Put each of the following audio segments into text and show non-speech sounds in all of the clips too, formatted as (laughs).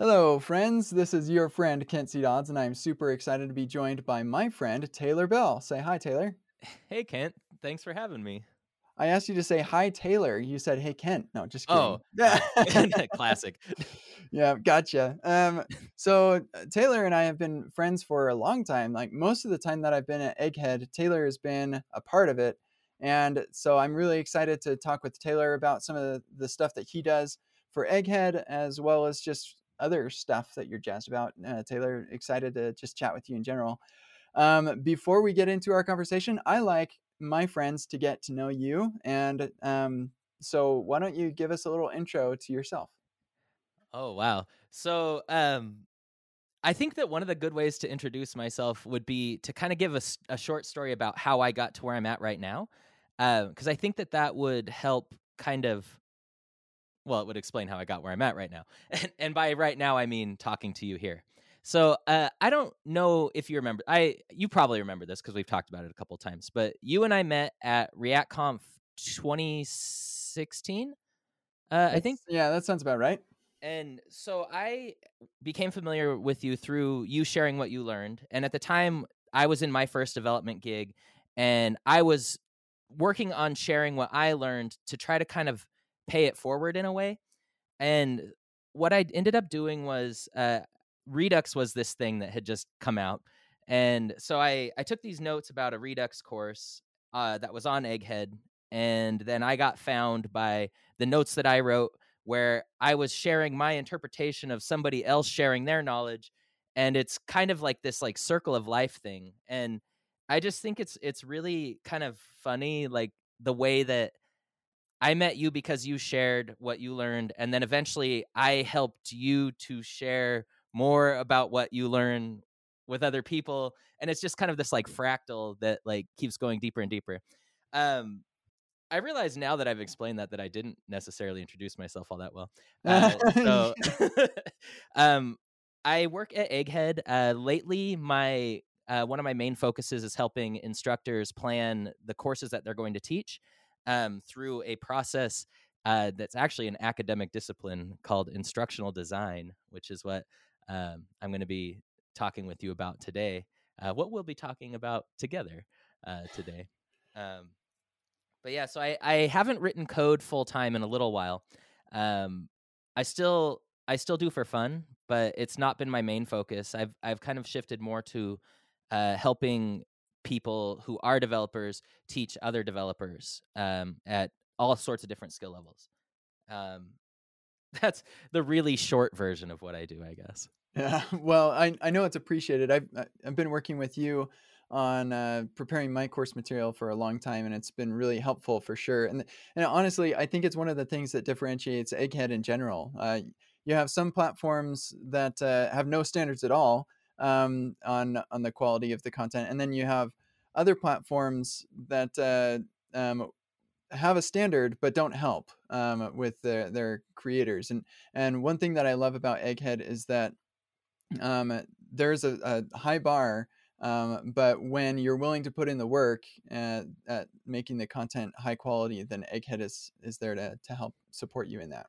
Hello, friends. This is your friend Kent C. Dodds, and I'm super excited to be joined by my friend Taylor Bell. Say hi, Taylor. Hey, Kent. Thanks for having me. I asked you to say hi, Taylor. You said, "Hey, Kent." No, just Oh, kidding. (laughs) uh, (laughs) classic. yeah, gotcha. Um, so uh, Taylor and I have been friends for a long time. Like most of the time that I've been at Egghead, Taylor has been a part of it, and so I'm really excited to talk with Taylor about some of the, the stuff that he does for Egghead, as well as just other stuff that you're jazzed about. Uh, Taylor, excited to just chat with you in general. Um, before we get into our conversation, I like my friends to get to know you. And um, so, why don't you give us a little intro to yourself? Oh, wow. So, um, I think that one of the good ways to introduce myself would be to kind of give a short story about how I got to where I'm at right now. Because I think that that would help kind of, well, it would explain how I got where I'm at right now. (laughs) And, and by right now, I mean talking to you here. So uh, I don't know if you remember. I you probably remember this because we've talked about it a couple times. But you and I met at ReactConf 2016. Uh, I think Yeah, that sounds about right. and so I became familiar with you through you sharing what you learned. And at the time, I was in my first development gig and I was working on sharing what I learned to try to kind of pay it forward in a way. And what I ended up doing was uh, Redux was this thing that had just come out. And so I, I took these notes about a Redux course uh, that was on Egghead. And then I got found by the notes that I wrote where I was sharing my interpretation of somebody else sharing their knowledge and it's kind of like this like circle of life thing and I just think it's it's really kind of funny like the way that I met you because you shared what you learned and then eventually I helped you to share more about what you learn with other people and it's just kind of this like fractal that like keeps going deeper and deeper. Um I realize now that I've explained that that I didn't necessarily introduce myself all that well. Uh, so, (laughs) (laughs) um, I work at Egghead. Uh, lately, my uh, one of my main focuses is helping instructors plan the courses that they're going to teach um, through a process uh, that's actually an academic discipline called instructional design, which is what um, I'm going to be talking with you about today. Uh, what we'll be talking about together uh, today. Um, but yeah, so I, I haven't written code full time in a little while. Um, I still I still do for fun, but it's not been my main focus. I've I've kind of shifted more to uh, helping people who are developers teach other developers um, at all sorts of different skill levels. Um, (laughs) that's the really short version of what I do, I guess. Yeah, (laughs) well, I, I know it's appreciated. I've I've been working with you on uh, preparing my course material for a long time, and it's been really helpful for sure. And and honestly, I think it's one of the things that differentiates Egghead in general. Uh, you have some platforms that uh, have no standards at all um, on on the quality of the content, and then you have other platforms that uh, um, have a standard but don't help um, with their, their creators. And and one thing that I love about Egghead is that um, there's a, a high bar, um, but when you're willing to put in the work at, at making the content high quality, then Egghead is is there to to help support you in that.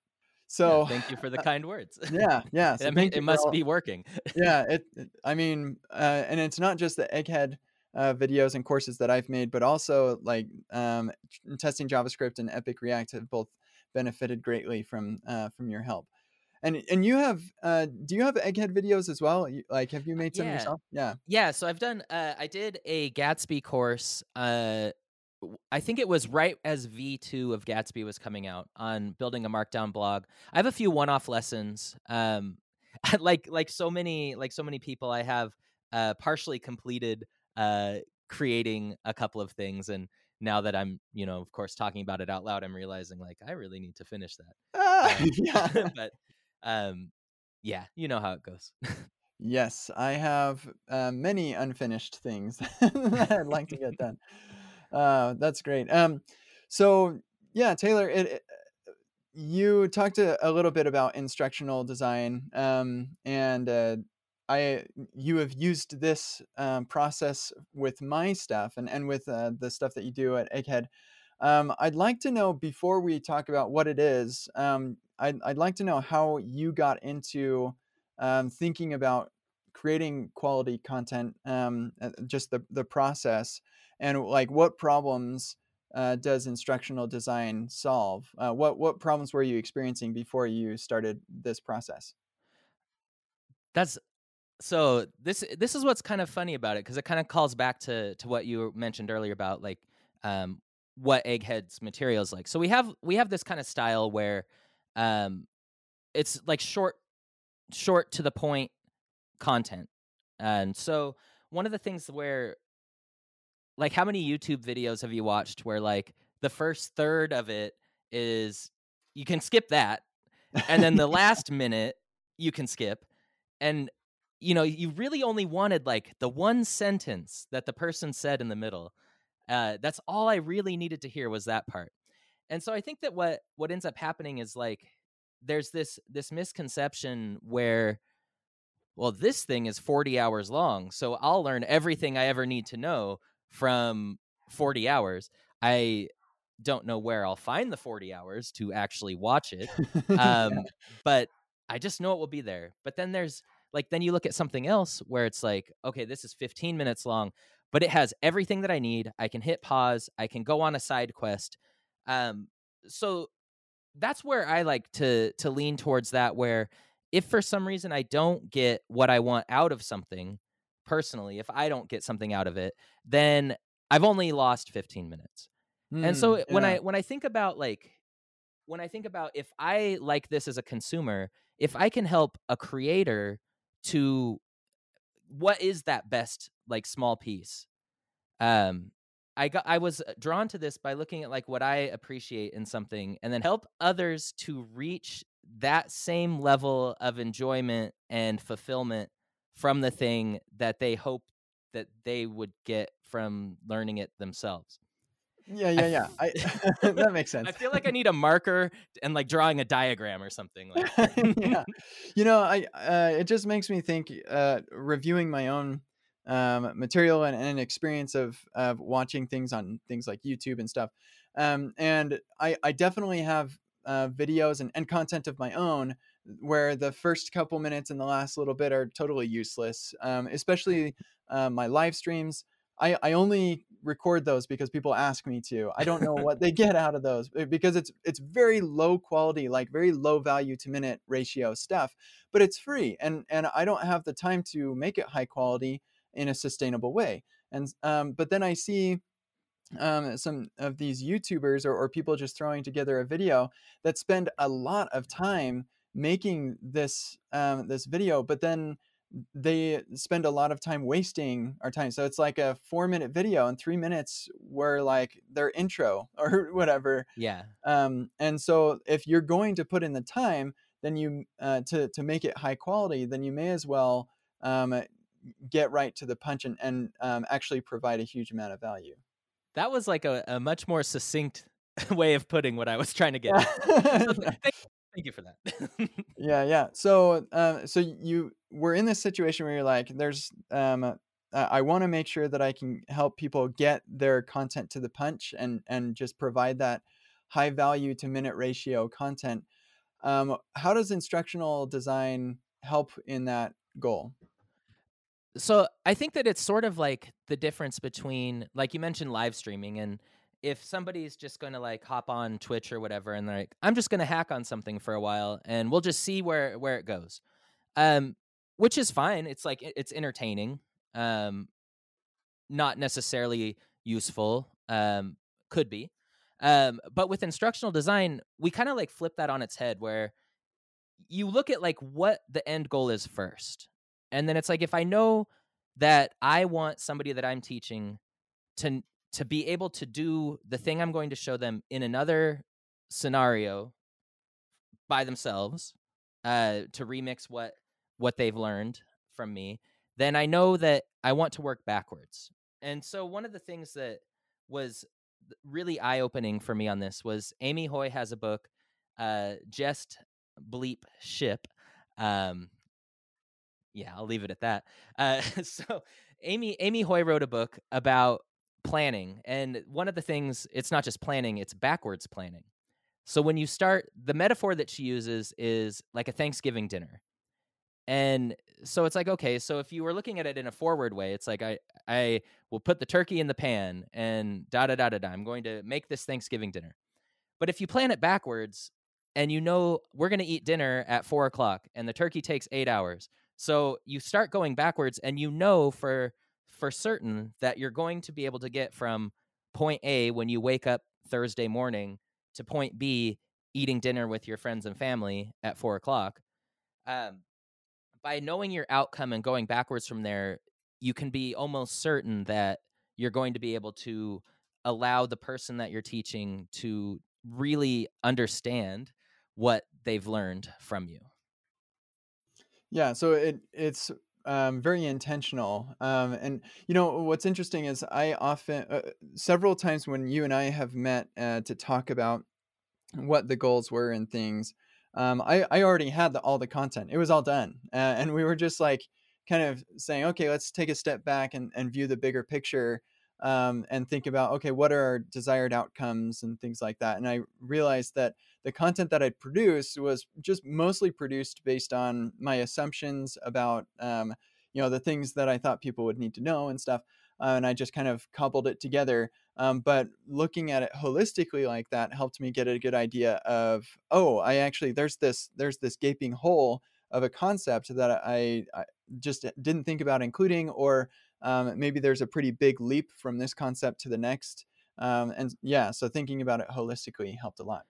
Yeah, So thank you for the uh, (laughs) kind words. yeah, yeah. (laughs) So it, it must all. be working. (laughs) Yeah, it. I mean, uh, and it's not just the Egghead uh, videos and courses that I've made, but also like um, testing JavaScript and Epic React have both benefited greatly from uh, from your help. And and you have uh, do you have Egghead videos as well? Like, have you made some yeah, yourself? Yeah. Yeah, so I've done. Uh, I did a Gatsby course. Uh, I think it was right as V two of Gatsby was coming out on building a Markdown blog. I have a few one off lessons. Um, (laughs) like like so many like so many people, I have uh, partially completed uh, creating a couple of things, and now that I'm you know of course talking about it out loud, I'm realizing like I really need to finish that. Ah, Um, (laughs) yeah. (laughs) but um, yeah, you know how it goes. Yes, I have uh, many unfinished things that I'd like to get done. Uh, that's great. Um, so yeah, Taylor, it, it- you talked a, a little bit about instructional design, um, and uh, I you have used this um, process with my stuff and and with uh, the stuff that you do at Egghead. Um, I'd like to know before we talk about what it is. Um, I'd I'd like to know how you got into um, thinking about creating quality content, um, uh, just the the process, and like what problems uh, does instructional design solve? Uh, what what problems were you experiencing before you started this process? That's so this this is what's kind of funny about it because it kind of calls back to to what you mentioned earlier about like um, what Egghead's material is like. So we have we have this kind of style where um, it's like short short to the point content, and so one of the things where like how many YouTube videos have you watched where like the first third of it is you can skip that and then the last (laughs) minute you can skip and you know you really only wanted like the one sentence that the person said in the middle uh, that's all i really needed to hear was that part and so i think that what what ends up happening is like there's this this misconception where well this thing is 40 hours long so i'll learn everything i ever need to know from 40 hours i don't know where i'll find the 40 hours to actually watch it um, (laughs) but i just know it will be there but then there's like then you look at something else where it's like, okay, this is 15 minutes long, but it has everything that I need. I can hit pause. I can go on a side quest. Um, so that's where I like to to lean towards that. Where if for some reason I don't get what I want out of something personally, if I don't get something out of it, then I've only lost 15 minutes. Mm, and so yeah. when I when I think about like when I think about if I like this as a consumer, if I can help a creator to what is that best like small piece um i got i was uh, drawn to this by looking at like what i appreciate in something and then help others to reach that same level of enjoyment and fulfillment from the thing that they hope that they would get from learning it themselves yeah, yeah, yeah. I, (laughs) (laughs) that makes sense. I feel like I need a marker and like drawing a diagram or something. Like, (laughs) yeah, you know, I uh, it just makes me think. Uh, reviewing my own um, material and, and experience of of watching things on things like YouTube and stuff, um, and I I definitely have uh, videos and, and content of my own where the first couple minutes and the last little bit are totally useless. Um, especially uh, my live streams. I, I only record those because people ask me to. I don't know what they (laughs) get out of those eh, because it's it's very low quality, like very low value to minute ratio stuff, but it's free and and I don't have the time to make it high quality in a sustainable way. And um, but then I see um, some of these YouTubers or, or people just throwing together a video that spend a lot of time making this um, this video, but then they spend a lot of time wasting our time. So it's like a four minute video and three minutes were like their intro (laughs) or whatever. Yeah. Um, and so if you're going to put in the time, then you uh, to to make it high quality, then you may as well um, get right to the punch and, and um, actually provide a huge amount of value. That was like a, a much more succinct (laughs) way of putting what I was trying to get. so (laughs) thank, Thank you for that. (laughs) yeah, yeah. So, uh, so you were in this situation where you're like, there's, um, uh, I want to make sure that I can help people get their content to the punch and and just provide that high value to minute ratio content. Um, how does instructional design help in that goal? So I think that it's sort of like the difference between, like you mentioned, live streaming and if somebody's just going to like hop on Twitch or whatever and they're like I'm just going to hack on something for a while and we'll just see where where it goes. Um which is fine. It's like it's entertaining. Um not necessarily useful. Um could be. Um but with instructional design, we kind of like flip that on its head where you look at like what the end goal is first. And then it's like if I know that I want somebody that I'm teaching to to be able to do the thing I'm going to show them in another scenario by themselves uh, to remix what what they've learned from me, then I know that I want to work backwards. And so one of the things that was really eye opening for me on this was Amy Hoy has a book, uh, Just Bleep Ship. Um, yeah, I'll leave it at that. Uh, (laughs) so Amy Amy Hoy wrote a book about planning. And one of the things, it's not just planning, it's backwards planning. So when you start, the metaphor that she uses is like a Thanksgiving dinner. And so it's like, okay, so if you were looking at it in a forward way, it's like I I will put the turkey in the pan and da da da da da. I'm going to make this Thanksgiving dinner. But if you plan it backwards and you know we're going to eat dinner at four o'clock and the turkey takes eight hours, so you start going backwards and you know for for certain that you're going to be able to get from point A when you wake up Thursday morning to point B eating dinner with your friends and family at four o'clock. Um, by knowing your outcome and going backwards from there, you can be almost certain that you're going to be able to allow the person that you're teaching to really understand what they've learned from you. Yeah, so it it's um, very intentional. Um, and you know what's interesting is I often, uh, several times when you and I have met uh, to talk about what the goals were and things, um, I I already had the, all the content. It was all done, uh, and we were just like kind of saying, okay, let's take a step back and, and view the bigger picture. Um, and think about okay what are our desired outcomes and things like that and i realized that the content that i'd produced was just mostly produced based on my assumptions about um, you know the things that i thought people would need to know and stuff uh, and i just kind of cobbled it together um, but looking at it holistically like that helped me get a good idea of oh i actually there's this there's this gaping hole of a concept that I, I just didn't think about including or um, maybe there's a pretty big leap from this concept to the next um, and yeah so thinking about it holistically helped a lot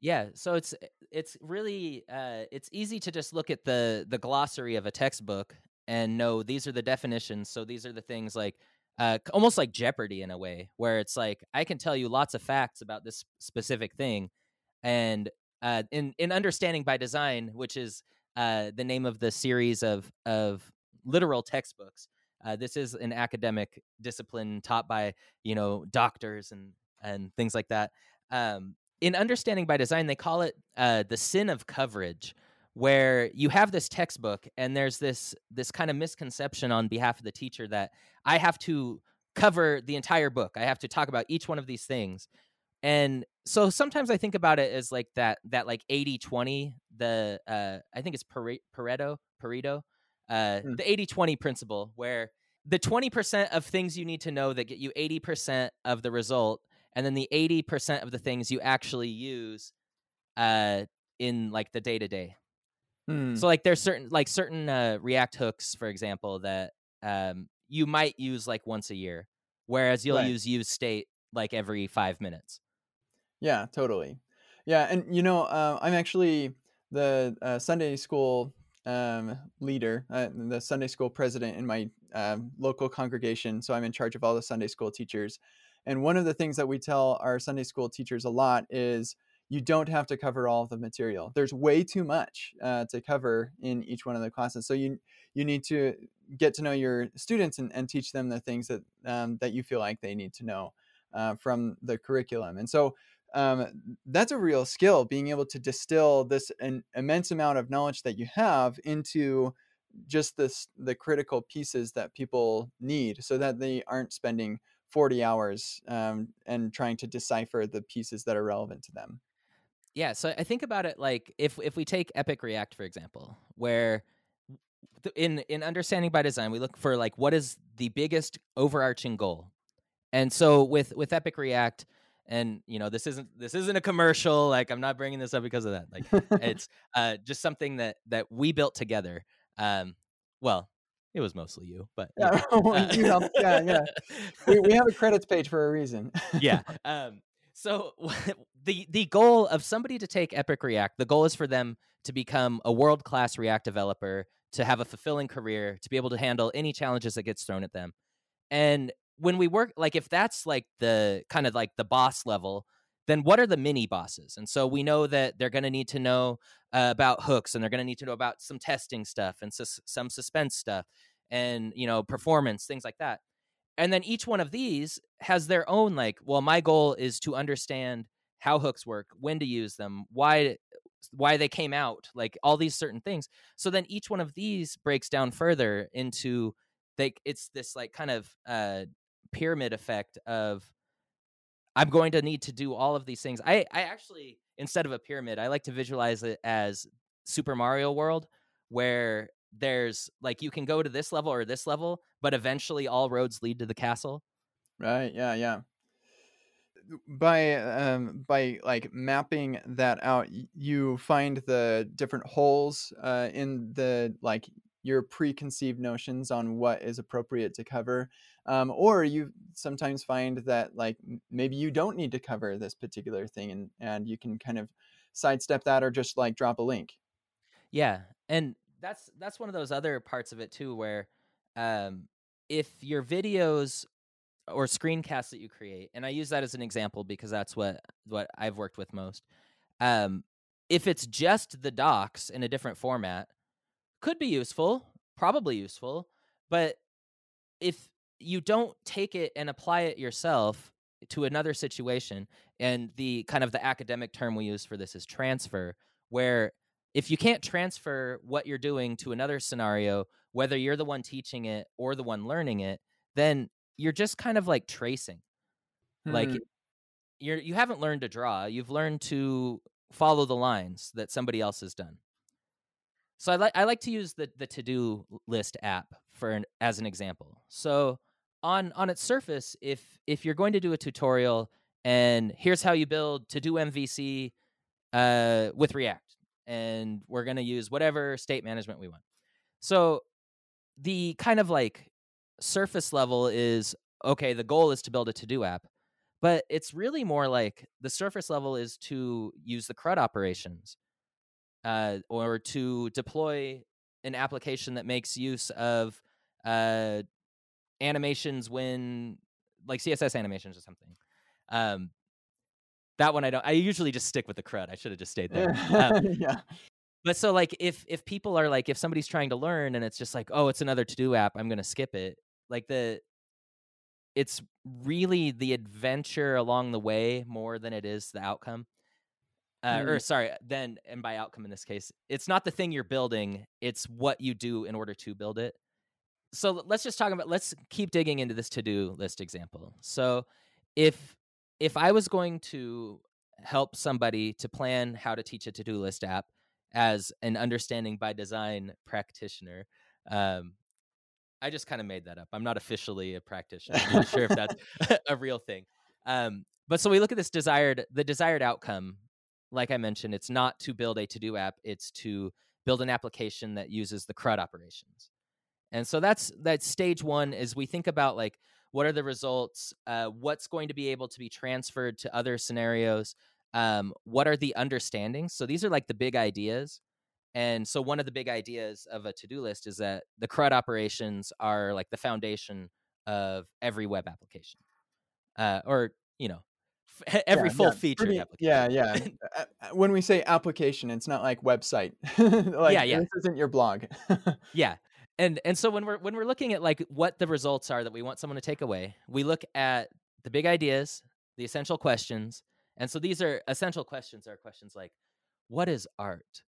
yeah so it's it's really uh, it's easy to just look at the the glossary of a textbook and know these are the definitions so these are the things like uh, almost like jeopardy in a way where it's like i can tell you lots of facts about this specific thing and uh, in in understanding by design which is uh, the name of the series of of literal textbooks uh, this is an academic discipline taught by you know doctors and and things like that. Um, in understanding by design, they call it uh, the sin of coverage, where you have this textbook and there's this this kind of misconception on behalf of the teacher that I have to cover the entire book. I have to talk about each one of these things. And so sometimes I think about it as like that that like 80-20, the uh I think it's Pareto, Pareto, uh, mm. the 80 20 principle, where the 20% of things you need to know that get you 80% of the result, and then the 80% of the things you actually use uh, in like the day to day. So like there's certain like certain uh, React hooks, for example, that um, you might use like once a year, whereas you'll right. use use state like every five minutes. Yeah, totally. Yeah, and you know, uh, I'm actually the uh, Sunday school um, leader, uh, the Sunday school president in my uh, local congregation. So I'm in charge of all the Sunday school teachers. And one of the things that we tell our Sunday school teachers a lot is you don't have to cover all of the material. There's way too much uh, to cover in each one of the classes. So you you need to get to know your students and, and teach them the things that um, that you feel like they need to know uh, from the curriculum. And so um, that's a real skill being able to distill this an immense amount of knowledge that you have into just this the critical pieces that people need so that they aren't spending 40 hours um, and trying to decipher the pieces that are relevant to them. Yeah so i think about it like if if we take epic react for example where in in understanding by design we look for like what is the biggest overarching goal. And so with with epic react and you know this isn't this isn't a commercial like i'm not bringing this up because of that like (laughs) it's uh just something that that we built together um well it was mostly you but yeah, uh, you know, yeah, yeah. We, we have a credits page for a reason. Yeah (laughs) um so (laughs) the the goal of somebody to take epic react the goal is for them to become a world class react developer to have a fulfilling career to be able to handle any challenges that gets thrown at them. And when we work like if that's like the kind of like the boss level then what are the mini bosses? And so we know that they're going to need to know uh, about hooks and they're going to need to know about some testing stuff and some suspense stuff and you know performance things like that. And then each one of these has their own like well my goal is to understand how hooks work when to use them why why they came out like all these certain things. So then each one of these breaks down further into like it's this like kind of uh pyramid effect of I'm going to need to do all of these things. I, I actually, instead of a pyramid, I like to visualize it as Super Mario World, where there's like you can go to this level or this level, but eventually all roads lead to the castle. Right. Yeah. Yeah. By um by like mapping that out, you find the different holes uh, in the like your preconceived notions on what is appropriate to cover, um, or you sometimes find that like maybe you don't need to cover this particular thing, and and you can kind of sidestep that or just like drop a link. Yeah, and that's that's one of those other parts of it too, where um, if your videos or screencasts that you create, and I use that as an example because that's what what I've worked with most. Um, if it's just the docs in a different format, could be useful, probably useful, but if you don't take it and apply it yourself to another situation, and the kind of the academic term we use for this is transfer, where if you can't transfer what you're doing to another scenario, whether you're the one teaching it or the one learning it, then you're just kind of like tracing. Like Hmm. you're you haven't learned to draw, you've learned to follow the lines that somebody else has done. So I like I like to use the the to do list app for an, as an example. So on on its surface, if if you're going to do a tutorial and here's how you build to do MVC uh, with React, and we're going to use whatever state management we want. So the kind of like surface level is okay. The goal is to build a to do app, but it's really more like the surface level is to use the CRUD operations uh, or to deploy an application that makes use of uh, animations when like css animations or something um, that one i don't i usually just stick with the crud i should have just stayed there um, (laughs) yeah. but so like if if people are like if somebody's trying to learn and it's just like oh it's another to do app i'm gonna skip it like the it's really the adventure along the way more than it is the outcome uh, or Mm. sorry then and by outcome in this case it's not the thing you're building it's what you do in order to build it so let's just talk about let's keep digging into this to-do list example. So if if i was going to help somebody to plan how to teach a to-do list app as an understanding by design practitioner um, i just kind of made that up. I'm not officially a practitioner. I'm not sure if that's (laughs) a real thing. Um, but so we look at this desired the desired outcome. Like i mentioned it's not to build a to-do app it's to build an application that uses the crud operations and so that's that's stage one is we think about like what are the results uh, what's going to be able to be transferred to other scenarios um, what are the understandings so these are like the big ideas and so one of the big ideas of a to-do list is that the crud operations are like the foundation of every web application uh, or you know (laughs) every Yeah, full yeah, pretty- application Yeah, (laughs) yeah. When we say application, it's not like website. (laughs) like, Yeah, yeah. This isn't your blog. yeah and and so when we're when we're looking at like what the results are that we want someone to take away we look at the big ideas the essential questions. And so these are essential questions are questions like what is art?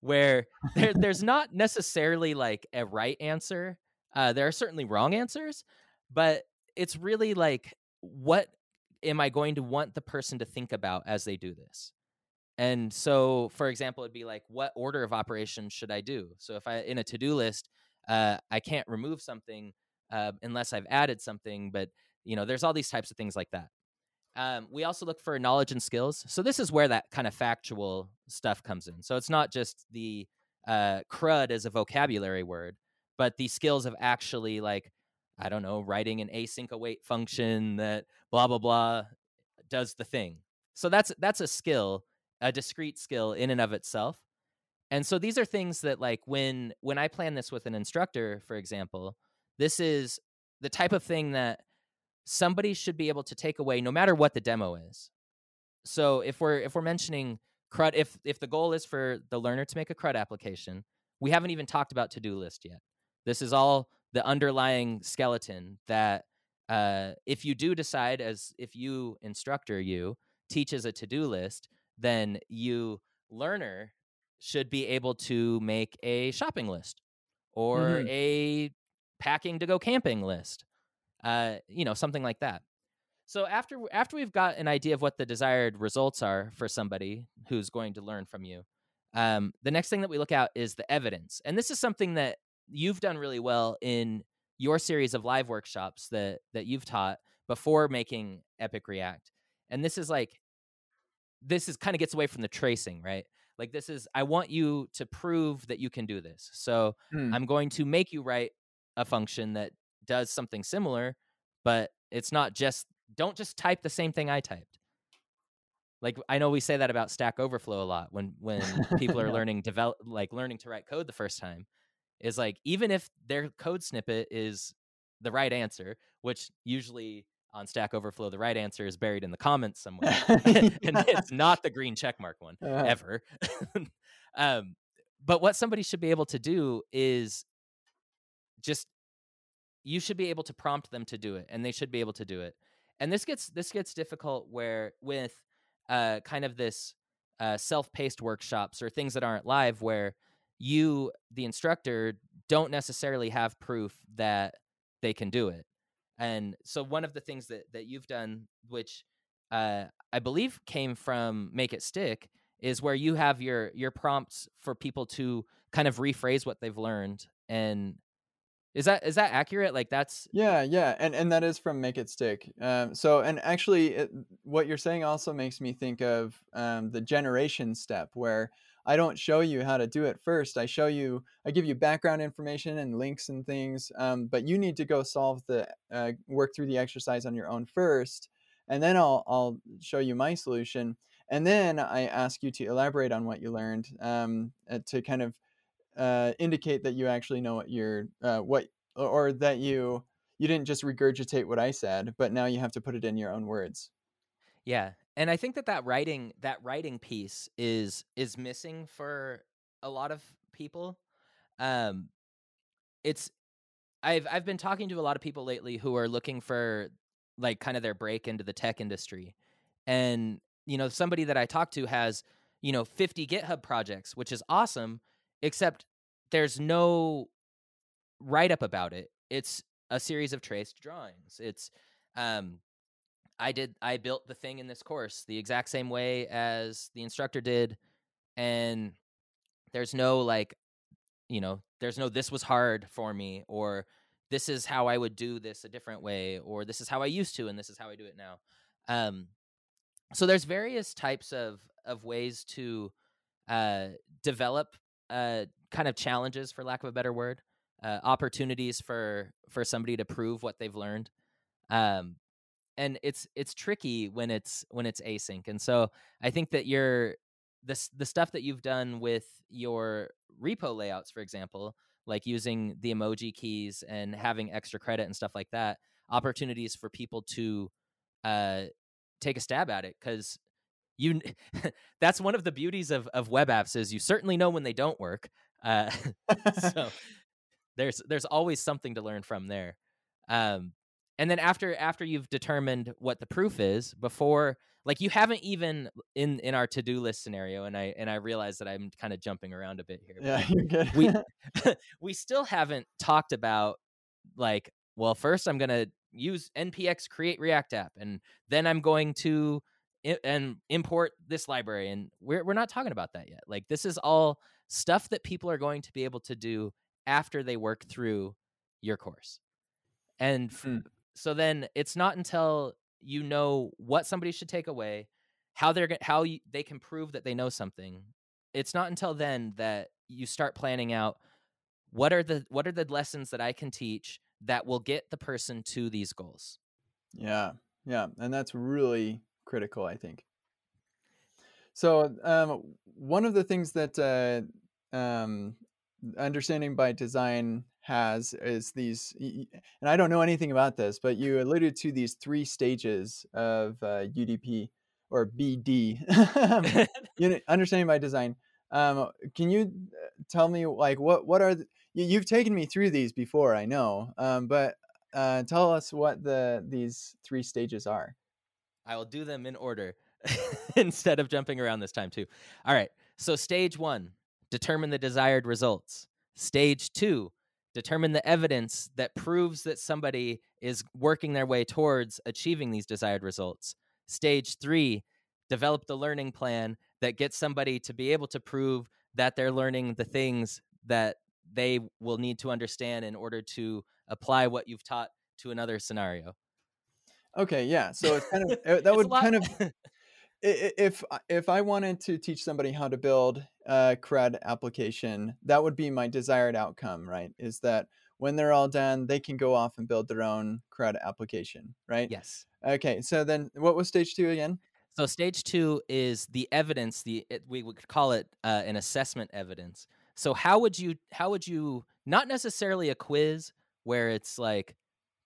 Where (laughs) there, there's not necessarily like a right answer. Uh, there are certainly wrong answers but it's really like what am i going to want the person to think about as they do this? And so for example it'd be like what order of operations should i do? So if i in a to-do list uh, i can't remove something uh, unless i've added something but you know there's all these types of things like that. Um, we also look for knowledge and skills so this is where that kind of factual stuff comes in. So it's not just the uh, crud as a vocabulary word but the skills of actually like i don't know writing an async await function that blah blah blah does the thing. So that's that's a skill a discrete skill in and of itself and so these are things that like when when i plan this with an instructor for example this is the type of thing that somebody should be able to take away no matter what the demo is. So if we're if we're mentioning crud if if the goal is for the learner to make a crud application we haven't even talked about to-do list yet. This is all the underlying skeleton that uh, if you do decide as if you instructor you teaches a to-do list then you learner should be able to make a shopping list or Mhm. a packing to go camping list uh, you know something like that so after after we've got an idea of what the desired results are for somebody who's going to learn from you Um, the next thing that we look at is the evidence, and this is something that you've done really well in your series of live workshops that that you've taught before making Epic React. And this is like this is kind of gets away from the tracing, right? Like this is I want you to prove that you can do this. So Hmm. I'm going to make you write a function that does something similar, but it's not just don't just type the same thing I typed. Like I know we say that about Stack Overflow a lot when when people are (laughs) Yeah. learning develop like learning to write code the first time is like even if their code snippet is the right answer, which usually on Stack Overflow the right answer is buried in the comments somewhere (laughs) (laughs) and it's not the green checkmark one Uh, ever. (laughs) um, but what somebody should be able to do is just you should be able to prompt them to do it, and they should be able to do it. And this gets this gets difficult where with uh, kind of this uh, self-paced workshops or things that aren't live, where you, the instructor, don't necessarily have proof that they can do it. And so one of the things that that you've done, which uh, I believe came from Make It Stick, is where you have your your prompts for people to kind of rephrase what they've learned. And is that is that accurate? Like that's Yeah, yeah, and and that is from Make It Stick. Um, so, and actually, it, what you're saying also makes me think of um, the generation step, where I don't show you how to do it first. I show you, I give you background information and links and things, um, but you need to go solve the uh, work through the exercise on your own first, and then I'll I'll show you my solution, and then I ask you to elaborate on what you learned um, uh, to kind of uh, indicate that you actually know what you're uh, what or, or that you you didn't just regurgitate what I said, but now you have to put it in your own words. yeah. And I think that that writing that writing piece is is missing for a lot of people. Um, it's I've I've been talking to a lot of people lately who are looking for like kind of their break into the tech industry. And you know, somebody that I talked to has, you know, 50 GitHub projects, which is awesome, except there's no write up about it. It's a series of traced drawings. It's um I did I built the thing in this course the exact same way as the instructor did and there's no like you know, there's no this was hard for me or this is how I would do this a different way or this is how I used to and this is how I do it now. Um so there's various types of of ways to uh develop uh kind of challenges for lack of a better word, uh opportunities for for somebody to prove what they've learned. Um and it's it's tricky when it's when it's async. And so I think that you're this the stuff that you've done with your repo layouts, for example, like using the emoji keys and having extra credit and stuff like that, opportunities for people to uh, take a stab at it because you (laughs) that's one of the beauties of of web apps is you certainly know when they don't work. Uh, (laughs) (laughs) so there's there's always something to learn from there. Um, and then after after you've determined what the proof is before like you haven't even in in our to-do list scenario and i and i realize that i'm kind of jumping around a bit here yeah, (laughs) you're good. we (laughs) (laughs) we still haven't talked about like well first i'm going to use npx create react app and then i'm going to i- and import this library and we're we're not talking about that yet like this is all stuff that people are going to be able to do after they work through your course and f- Mm. So then it's not until you know what somebody should take away how they're how you, they can prove that they know something it's not until then that you start planning out what are the what are the lessons that I can teach that will get the person to these goals. Yeah, yeah, and that's really critical, I think. So, um, one of the things that uh, um, understanding by design has is these, and I don't know anything about this, but you alluded to these three stages of uh, UDP or BD, (laughs) (laughs) unit, understanding by design. Um, can you uh, tell me like what what are the, you, you've taken me through these before, I know, um, but uh, tell us what the these three stages are. I will do them in order (laughs) instead of jumping around this time too. All right. So stage 1, determine the desired results. Stage 2, determine the evidence that proves that somebody is working their way towards achieving these desired results. Stage 3, develop the learning plan that gets somebody to be able to prove that they're learning the things that they will need to understand in order to apply what you've taught to another scenario. Okay, yeah. So it's kind of (laughs) uh, that would kind of (laughs) (laughs) if if I wanted to teach somebody how to build a CRUD application, that would be my desired outcome, right? Is that when they're all done, they can go off and build their own CRUD application, right? Yes. Okay. So then, what was stage two again? So stage two is the evidence. The it, we would call it uh, an assessment evidence. So how would you how would you not necessarily a quiz where it's like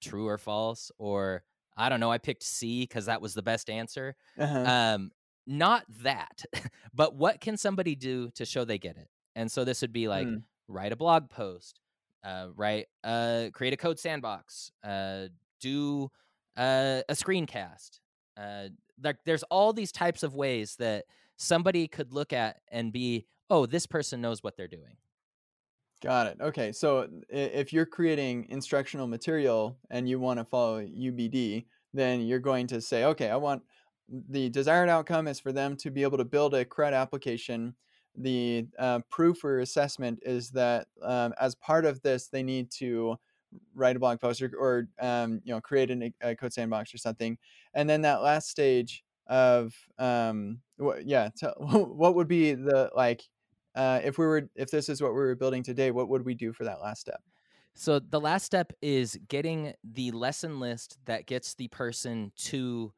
true or false or I don't know I picked C because that was the best answer. Uh-huh. Um, not that, (laughs) but what can somebody do to show they get it? And so this would be like mm. write a blog post, uh, write, uh, create a code sandbox, uh, do uh, a screencast. Uh, like there's all these types of ways that somebody could look at and be, oh, this person knows what they're doing. Got it. Okay. So if you're creating instructional material and you want to follow UBD, then you're going to say, okay, I want the desired outcome is for them to be able to build a CRUD application. The uh, proof or assessment is that um, as part of this, they need to write a blog post or, or um, you know create an, a code sandbox or something. And then that last stage of um, yeah, t- (laughs) what would be the like uh, if we were if this is what we were building today what would we do for that last step? So the last step is getting the lesson list that gets the person to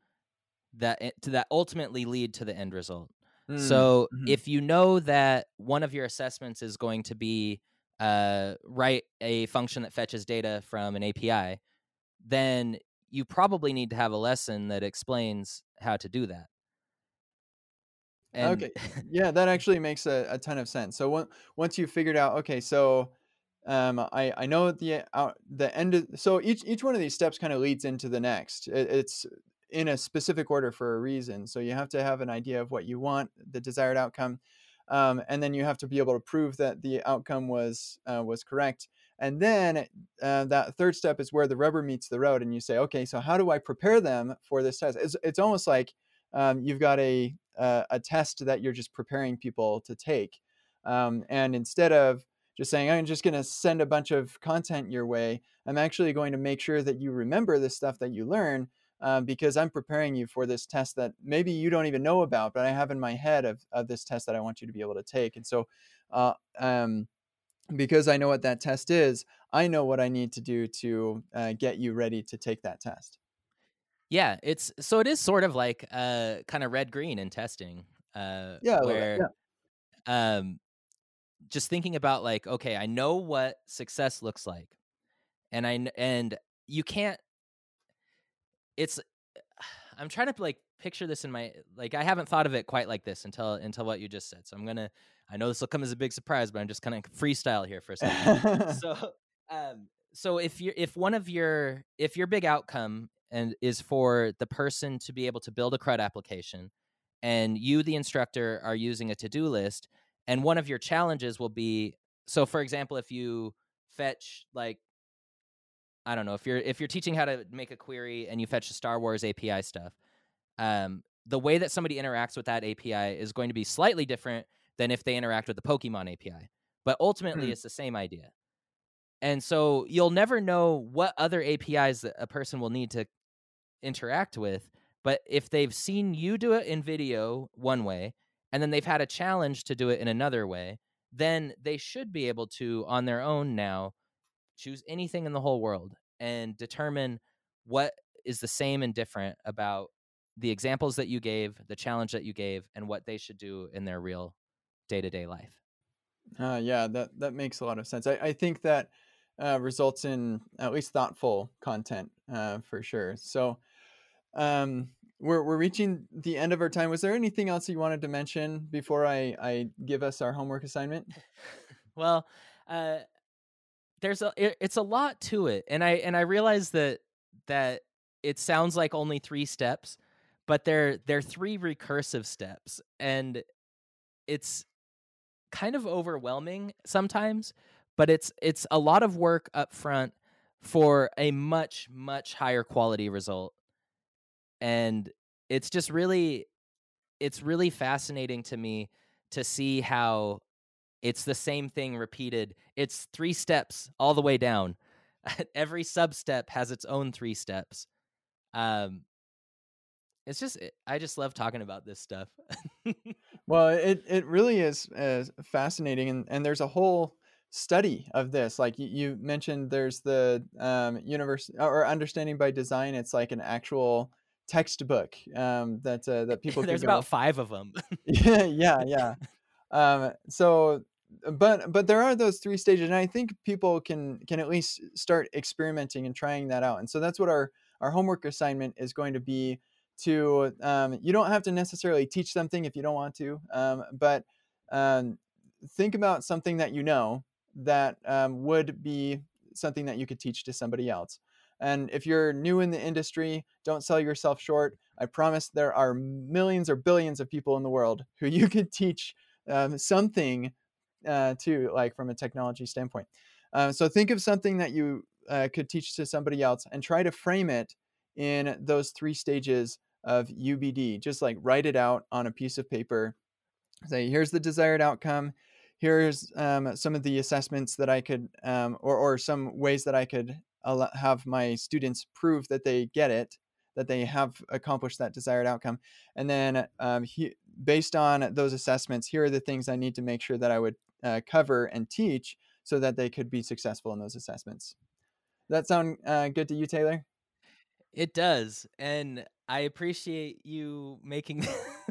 that eh, to that ultimately lead to the end result. Mm, so mm-hmm. if you know that one of your assessments is going to be uh, write a function that fetches data from an api then you probably need to have a lesson that explains how to do that and okay. Yeah, that actually makes a, a ton of sense. So once you figured out, okay, so um, I, I know the uh, the end of, so each each one of these steps kind of leads into the next. It, it's in a specific order for a reason. So you have to have an idea of what you want, the desired outcome, um, and then you have to be able to prove that the outcome was uh, was correct. And then uh, that third step is where the rubber meets the road, and you say, okay, so how do I prepare them for this test? It's it's almost like um, you've got a uh, a test that you're just preparing people to take. Um, and instead of just saying, I'm just going to send a bunch of content your way, I'm actually going to make sure that you remember the stuff that you learn um, because I'm preparing you for this test that maybe you don't even know about, but I have in my head of, of this test that I want you to be able to take. And so, uh, um, because I know what that test is, I know what I need to do to uh, get you ready to take that test. Yeah, it's so it is sort of like uh kind of red green in testing. Uh yeah, where yeah. um just thinking about like okay, I know what success looks like. And I and you can't it's (sighs) I'm trying to like picture this in my like I haven't thought of it quite like this until until what you just said. So I'm going to I know this will come as a big surprise, but I'm just kind of freestyle here for a second. (laughs) so um so if you if one of your if your big outcome and is for the person to be able to build a CRUD application, and you, the instructor, are using a to-do list, and one of your challenges will be so. For example, if you fetch like I don't know if you're if you're teaching how to make a query and you fetch the Star Wars API stuff, um, the way that somebody interacts with that API is going to be slightly different than if they interact with the Pokemon API. But ultimately, mm. it's the same idea. And so you'll never know what other APIs that a person will need to interact with. But if they've seen you do it in video one way, and then they've had a challenge to do it in another way, then they should be able to, on their own now, choose anything in the whole world and determine what is the same and different about the examples that you gave, the challenge that you gave, and what they should do in their real day to day life. Uh, yeah, that that makes a lot of sense. I, I think that uh, results in at least thoughtful content uh, for sure. So um, we're we're reaching the end of our time. Was there anything else you wanted to mention before I I give us our homework assignment? (laughs) well, uh, there's a it, it's a lot to it, and I and I realize that that it sounds like only three steps, but they're they're three recursive steps, and it's kind of overwhelming sometimes. But it's it's a lot of work up front for a much much higher quality result and it's just really it's really fascinating to me to see how it's the same thing repeated. It's three steps all the way down. (laughs) Every sub step has its own three steps. Um, it's just eh, I just love talking about this stuff. (laughs) well, it it really is uh, fascinating, and and there's a whole study of this. Like you, mentioned, there's the um, universe or understanding by design. It's like an actual textbook um, that uh, that people. (laughs) there's about five of them. (laughs) yeah, yeah, yeah. Um, so but but there are those three stages and i think people can can at least start experimenting and trying that out and so that's what our our homework assignment is going to be to um, you don't have to necessarily teach something if you don't want to um, but um, think about something that you know that um, would be something that you could teach to somebody else and if you're new in the industry don't sell yourself short i promise there are millions or billions of people in the world who you (laughs) could teach um, something uh, too, like from a technology standpoint. Uh, so think of something that you uh, could teach to somebody else and try to frame it in those three stages of UBD. Just like write it out on a piece of paper. Say, here's the desired outcome. Here's um, some of the assessments that I could, um, or, or some ways that I could have my students prove that they get it, that they have accomplished that desired outcome. And then, um, he, based on those assessments, here are the things I need to make sure that I would uh, cover and teach so that they could be successful in those assessments. That sound uh, good to you, Taylor? It does, and I appreciate you making.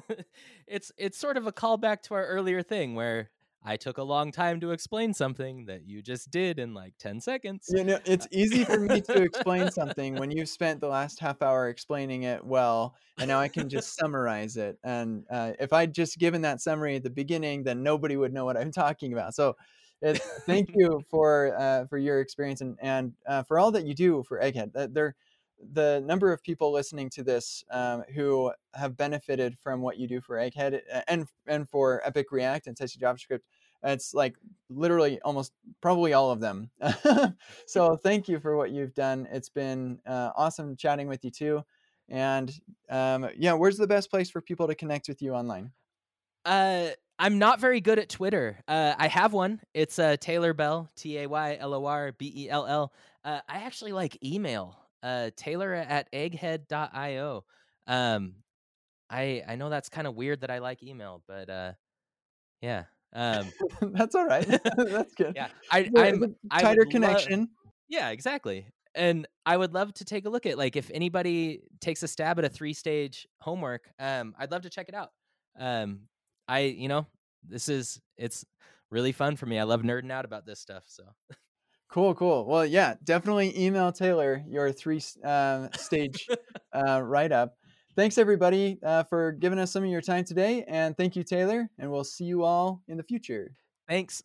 (laughs) it's it's sort of a callback to our earlier thing where I took a long time to explain something that you just did in like 10 seconds. You know, it's easy for me to explain (laughs) something when you've spent the last half hour explaining it well, and now I can just (laughs) summarize it. And uh, if I'd just given that summary at the beginning, then nobody would know what I'm talking about. So, thank (laughs) you for uh, for your experience and and uh, for all that you do for Egghead. There, the number of people listening to this um, who have benefited from what you do for Egghead and and for Epic React and Testing JavaScript it's like literally almost probably all of them. (laughs) so thank you for what you've done. It's been uh, awesome chatting with you too. And um, yeah, where's the best place for people to connect with you online? Uh, I'm not very good at Twitter. Uh, I have one. It's uh, Taylor Bell, T A Y L O R B E L L. Uh, actually like email. Uh, Taylor at egghead.io. Um, I I know that's kind of weird that I like email, but uh, yeah. Um, (laughs) That's all right. (laughs) (laughs) That's good. yeah, I, I'm tighter connection. Lo- yeah, exactly. And I would love to take a look at like if anybody takes a stab at a three stage homework. Um, I'd love to check it out. Um, I you know this is it's really fun for me. I love nerding out about this stuff. So. Cool, cool. Well, yeah, definitely email Taylor your three um, stage (laughs) uh, write up thanks everybody uh, for giving us some of your time today. And thank you, Taylor. And we'll see you all in the future. Thanks.